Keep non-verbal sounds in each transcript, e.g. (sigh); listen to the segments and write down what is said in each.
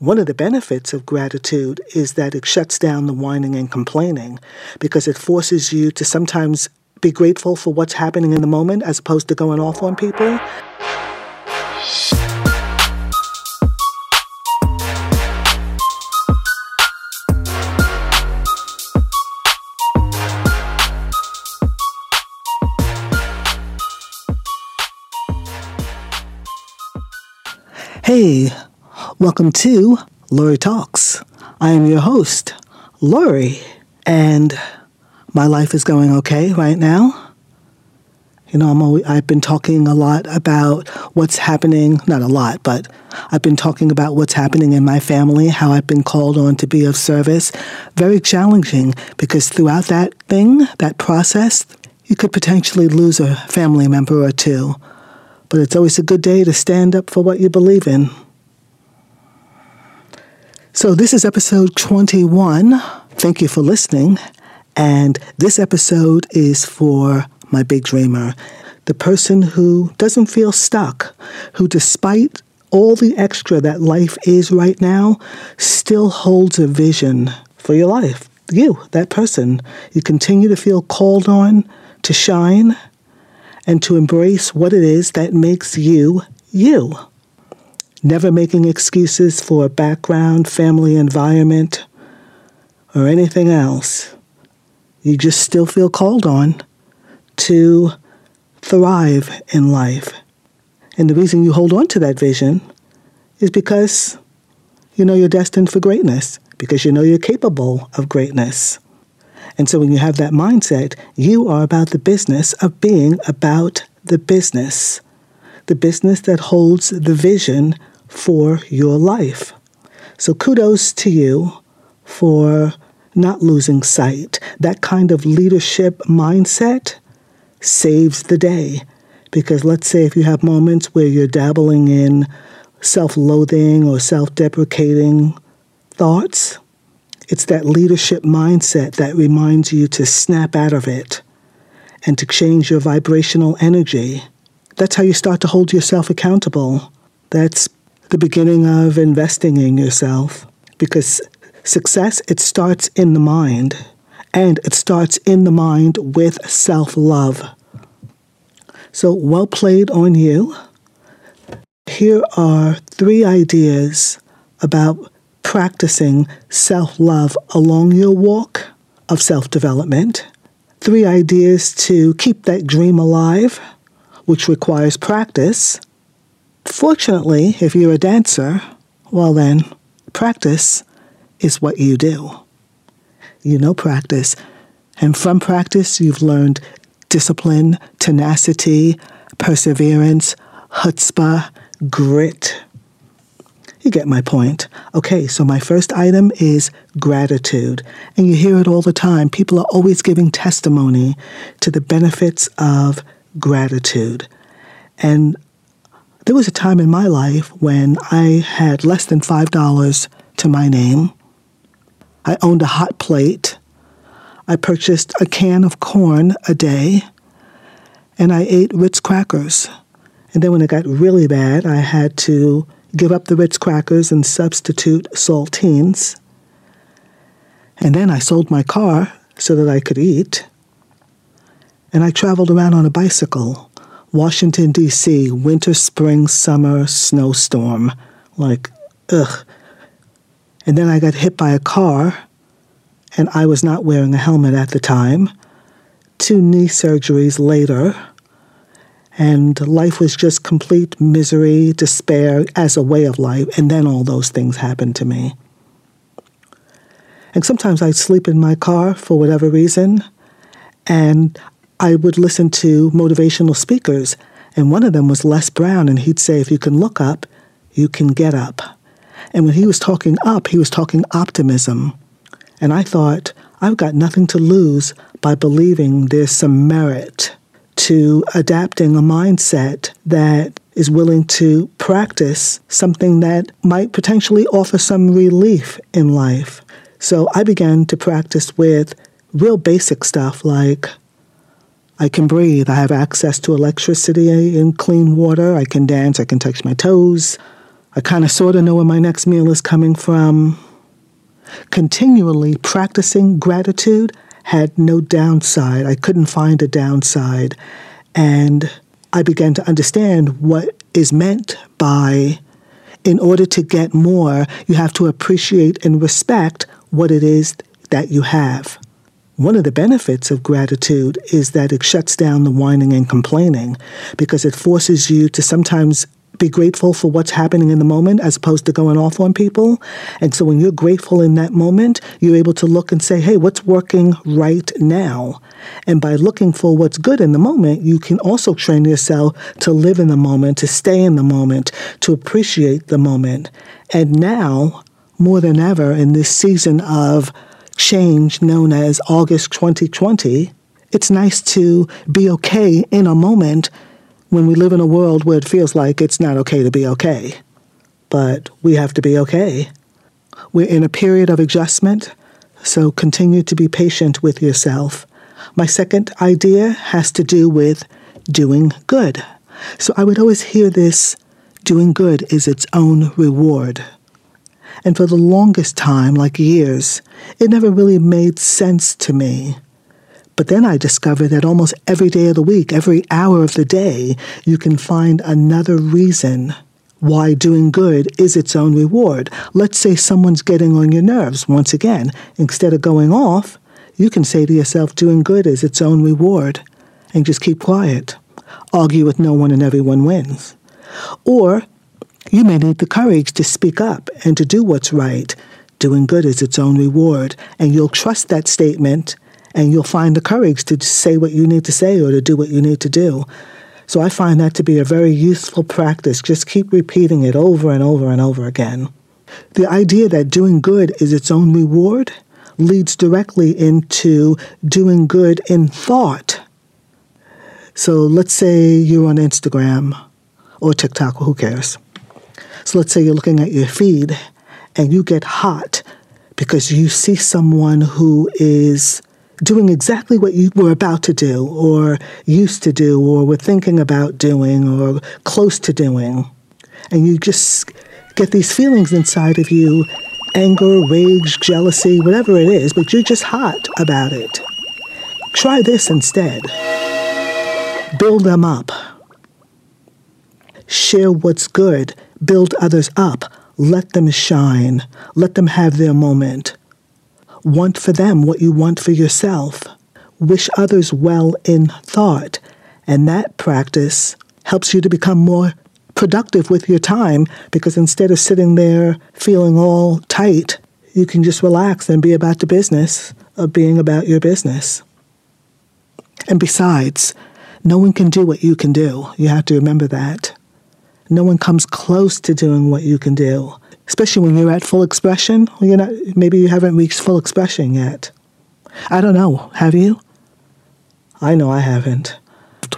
One of the benefits of gratitude is that it shuts down the whining and complaining because it forces you to sometimes be grateful for what's happening in the moment as opposed to going off on people. Hey, welcome to Lori Talks. I am your host, Lori, and my life is going okay right now. You know, I'm always, I've been talking a lot about what's happening, not a lot, but I've been talking about what's happening in my family, how I've been called on to be of service. Very challenging because throughout that thing, that process, you could potentially lose a family member or two but it's always a good day to stand up for what you believe in. So, this is episode 21. Thank you for listening. And this episode is for my big dreamer, the person who doesn't feel stuck, who, despite all the extra that life is right now, still holds a vision for your life. You, that person. You continue to feel called on to shine and to embrace what it is that makes you you. Never making excuses for background, family environment, or anything else. You just still feel called on to thrive in life. And the reason you hold on to that vision is because you know you're destined for greatness, because you know you're capable of greatness. And so when you have that mindset, you are about the business of being about the business, the business that holds the vision for your life. So kudos to you for not losing sight. That kind of leadership mindset saves the day. Because let's say if you have moments where you're dabbling in self loathing or self deprecating thoughts, it's that leadership mindset that reminds you to snap out of it and to change your vibrational energy. That's how you start to hold yourself accountable. That's the beginning of investing in yourself because success it starts in the mind and it starts in the mind with self-love. So well played on you. Here are three ideas about practicing self love along your walk of self development. Three ideas to keep that dream alive, which requires practice. Fortunately, if you're a dancer, well, then, practice is what you do. You know practice. And from practice, you've learned discipline, tenacity, perseverance, chutzpah, grit, you get my point. Okay, so my first item is gratitude. And you hear it all the time. People are always giving testimony to the benefits of gratitude. And there was a time in my life when I had less than $5 to my name. I owned a hot plate. I purchased a can of corn a day. And I ate Ritz crackers. And then when it got really bad, I had to give up the Ritz crackers and substitute saltines. And then I sold my car so that I could eat. And I traveled around on a bicycle. Washington, D.C., winter, spring, summer, snowstorm. Like, ugh. And then I got hit by a car, and I was not wearing a helmet at the time. Two knee surgeries later, and life was just complete misery, despair as a way of life, and then all those things happened to me. And sometimes I'd sleep in my car for whatever reason, and I would listen to motivational speakers, and one of them was Les Brown, and he'd say, If you can look up, you can get up. And when he was talking up, he was talking optimism. And I thought, I've got nothing to lose by believing there's some merit to adapting a mindset that is willing to practice something that might potentially offer some relief in life. So I began to practice with real basic stuff like I can breathe, I have access to electricity and clean water, I can dance, I can touch my toes, I kind of sort of know where my next meal is coming from. Continually practicing gratitude had no downside. I couldn't find a downside. And I began to understand what is meant by in order to get more, you have to appreciate and respect what it is that you have. One of the benefits of gratitude is that it shuts down the whining and complaining because it forces you to sometimes be grateful for what's happening in the moment as opposed to going off on people. And so when you're grateful in that moment, you're able to look and say, hey, what's working right now? And by looking for what's good in the moment, you can also train yourself to live in the moment, to stay in the moment, to appreciate the moment. And now, more than ever, in this season of change known as August 2020, it's nice to be okay in a moment when we live in a world where it feels like it's not okay to be okay. But we have to be okay. We're in a period of adjustment, so continue to be patient with yourself. My second idea has to do with doing good. So I would always hear this doing good is its own reward. And for the longest time, like years, it never really made sense to me. But then I discovered that almost every day of the week, every hour of the day, you can find another reason why doing good is its own reward. Let's say someone's getting on your nerves. Once again, instead of going off, you can say to yourself, doing good is its own reward, and just keep quiet. Argue with no one and everyone wins. Or you may need the courage to speak up and to do what's right. Doing good is its own reward, and you'll trust that statement and you'll find the courage to say what you need to say or to do what you need to do. So I find that to be a very useful practice. Just keep repeating it over and over and over again. The idea that doing good is its own reward leads directly into doing good in thought. So let's say you're on Instagram or TikTok, who cares? So let's say you're looking at your feed and you get hot because you see someone who is doing exactly what you were about to do or used to do or were thinking about doing or close to doing. And you just get these feelings inside of you anger, rage, jealousy, whatever it is, but you're just hot about it. Try this instead. Build them up. Share what's good. Build others up. Let them shine. Let them have their moment. Want for them what you want for yourself. Wish others well in thought. And that practice helps you to become more productive with your time because instead of sitting there feeling all tight, you can just relax and be about the business of being about your business. And besides, no one can do what you can do. You have to remember that. No one comes close to doing what you can do, especially when you're at full expression. You're not, maybe you haven't reached full expression yet. I don't know. Have you? I know I haven't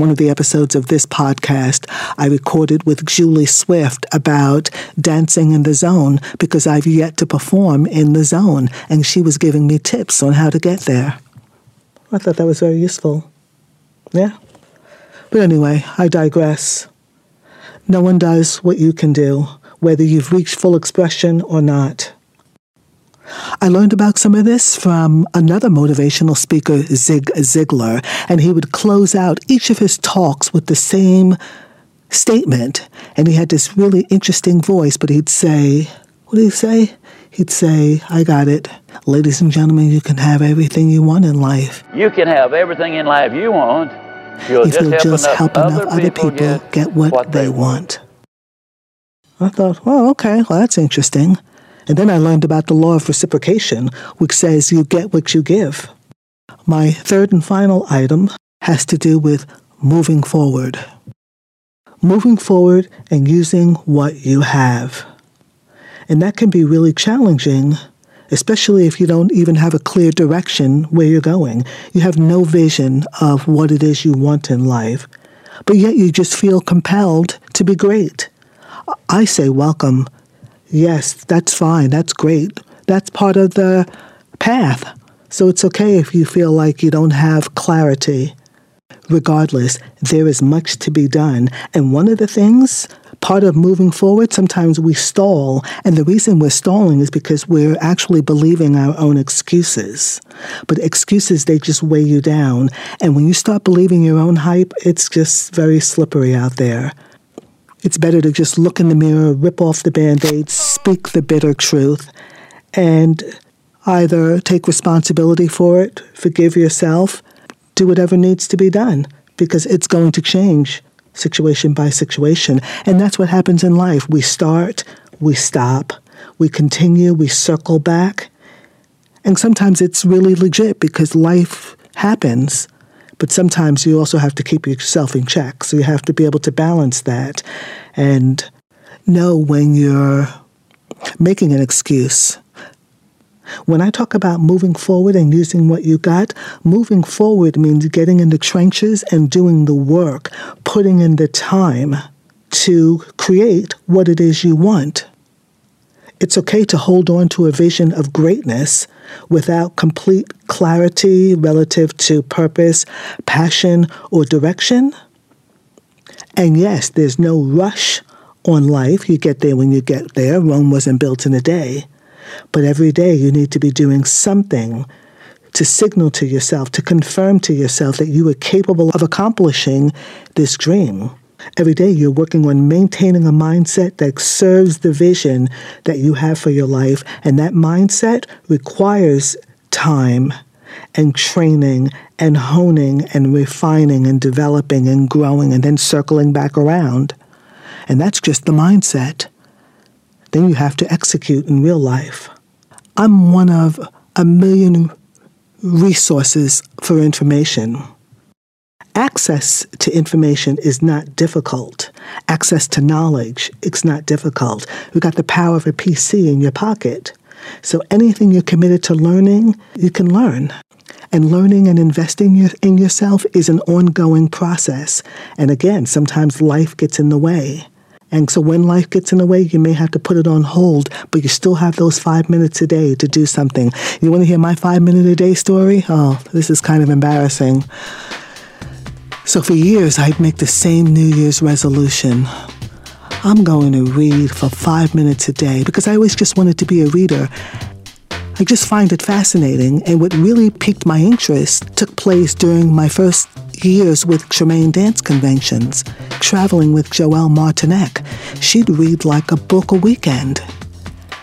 one of the episodes of this podcast I recorded with Julie Swift about dancing in the zone because I've yet to perform in the zone, and she was giving me tips on how to get there. I thought that was very useful. Yeah. But anyway, I digress. No one does what you can do, whether you've reached full expression or not. I learned about some of this from another motivational speaker, Zig Ziglar, and he would close out each of his talks with the same statement. And he had this really interesting voice, but he'd say, What did he say? He'd say, I got it. Ladies and gentlemen, you can have everything you want in life. You can have everything in life you want. You'll if you'll just help enough other people, get, get what, what, they, want. I thought, well, okay, well, that's interesting. And then I learned about the law of reciprocation, which says you get what you give. My third and final item has to do with moving forward. Moving forward and using what you have. And that can be really challenging, especially if you don't even have a clear direction where you're going. You have no vision of what it is you want in life, but yet you just feel compelled to be great. I say welcome Yes, that's fine. That's great. That's part of the path. So it's okay if you feel like you don't have clarity. Regardless, there is much to be done. And one of the things, part of moving forward, sometimes we stall. And the reason we're stalling is because we're actually believing our own excuses. But excuses, they just weigh you down. And when you start believing your own hype, it's just very slippery out there. It's better to just look in the mirror, rip off the band aid, speak the bitter truth, and either take responsibility for it, forgive yourself, do whatever needs to be done because it's going to change situation by situation. And that's what happens in life. We start, we stop, we continue, we circle back. And sometimes it's really legit because life happens. But sometimes you also have to keep yourself in check. So you have to be able to balance that and know when you're making an excuse when I talk about moving forward and using what you got, moving forward means getting in the trenches and doing the work, putting in the time to create what it is you want. It's okay to hold on to a vision of greatness without complete clarity relative to purpose, passion, or direction. And yes, there's no rush on life. You get there when you get there. Rome wasn't built in a day. But every day you need to be doing something to signal to yourself, to confirm to yourself that you are capable of accomplishing this dream. Every day you're working on maintaining a mindset that serves the vision that you have for your life. And that mindset requires time and training and honing and refining and developing and growing and then circling back around. And that's just the mindset then you have to execute in real life. I'm one of a million resources for information. Access to information is not difficult. Access to knowledge, it's not difficult. You've got the power of a PC in your pocket. So anything you're committed to learning, you can learn. And learning and investing in yourself is an ongoing process. And again, sometimes life gets in the way. And so when life gets in the way, you may have to put it on hold, but you still have those five minutes a day to do something. You want to hear my five minute a day story? Oh, this is kind of embarrassing. So for years, I'd make the same New Year's resolution. I'm going to read for five minutes a day because I always just wanted to be a reader. I just find it fascinating. And what really piqued my interest took place during my first years with Tremaine dance conventions, traveling with Joelle Martinek. She'd read like a book a weekend.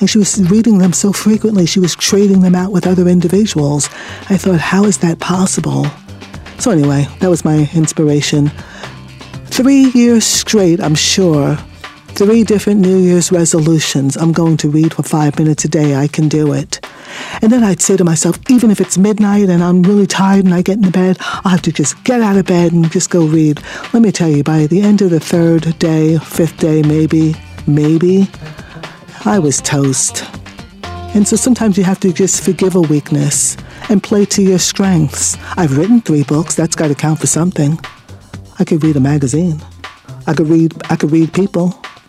And she was reading them so frequently, she was trading them out with other individuals. I thought, how is that possible? So, anyway, that was my inspiration. Three years straight, I'm sure. Three different New Year's resolutions. I'm going to read for five minutes a day. I can do it. And then I'd say to myself, even if it's midnight and I'm really tired and I get into bed, I'll have to just get out of bed and just go read. Let me tell you, by the end of the third day, fifth day, maybe, maybe, I was toast. And so sometimes you have to just forgive a weakness and play to your strengths. I've written three books, that's got to count for something. I could read a magazine. I could read I could read people. (laughs)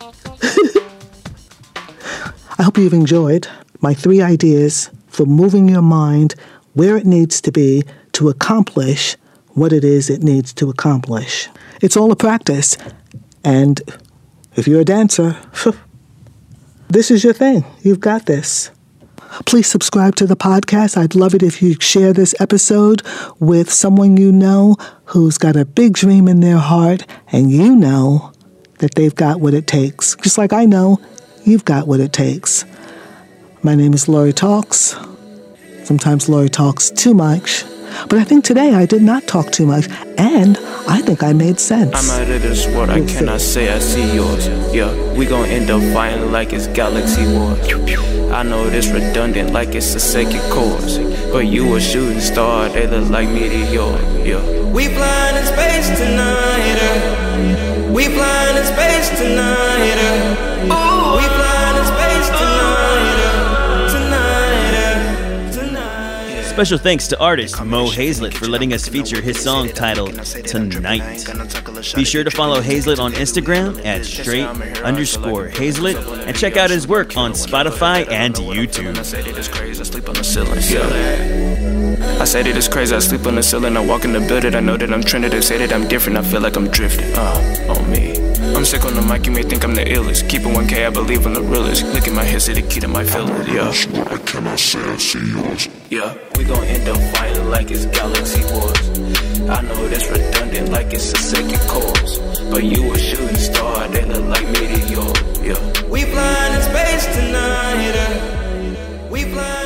I hope you've enjoyed my three ideas for moving your mind where it needs to be to accomplish what it is it needs to accomplish. It's all a practice. And if you're a dancer, (laughs) this is your thing. You've got this. Please subscribe to the podcast. I'd love it if you share this episode with someone you know who's got a big dream in their heart and you know that they've got what it takes. Just like I know you've got what it takes. My name is Lori Talks. Sometimes Lori talks too much, but I think today I did not talk too much, and I think I made sense. I'm out of this world, I cannot say I see yours. Yeah, we gon' end up fighting like it's Galaxy Wars. I know this redundant like it's a second course, but you a shooting star, they look like meteor. Yeah. We flying in space tonight. Uh. We flying in space tonight. Uh. Ooh, we Special thanks to artist Mo Hazlett for letting us feature his song titled Tonight. Be sure to follow Hazlett on Instagram at straight underscore Hazlett and check out his work on Spotify and YouTube. I say that it's crazy, I sleep on the ceiling, I walk in the building, I know that I'm trending, they say that I'm different, I feel like I'm drifting, uh, on me. I'm sick on the mic, you may think I'm the illest. Keep it 1K, I believe I'm the realest. Look at my head, say the key to my feelings, yeah. I cannot say I see yours. Yeah, we gon' end up fighting like it's Galaxy Wars. I know that's redundant, like it's a second course. But you a shooting star, they look like meteor, yeah. We flying in space tonight. Uh, we flying.